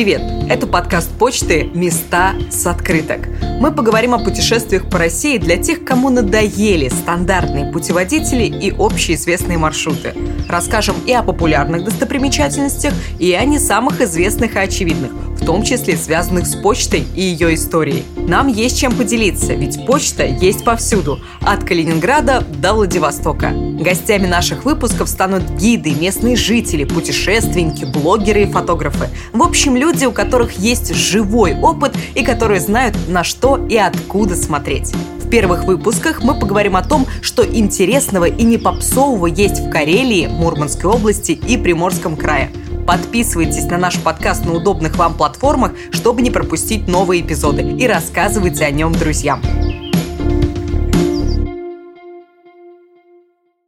Привет! Это подкаст почты «Места с открыток». Мы поговорим о путешествиях по России для тех, кому надоели стандартные путеводители и общеизвестные маршруты. Расскажем и о популярных достопримечательностях, и о не самых известных и очевидных, в том числе связанных с почтой и ее историей. Нам есть чем поделиться, ведь почта есть повсюду, от Калининграда до Владивостока. Гостями наших выпусков станут гиды, местные жители, путешественники, блогеры и фотографы. В общем, люди, у которых есть живой опыт и которые знают, на что и откуда смотреть. В первых выпусках мы поговорим о том, что интересного и не попсового есть в Карелии, Мурманской области и Приморском крае. Подписывайтесь на наш подкаст на удобных вам платформах, чтобы не пропустить новые эпизоды и рассказывайте о нем друзьям.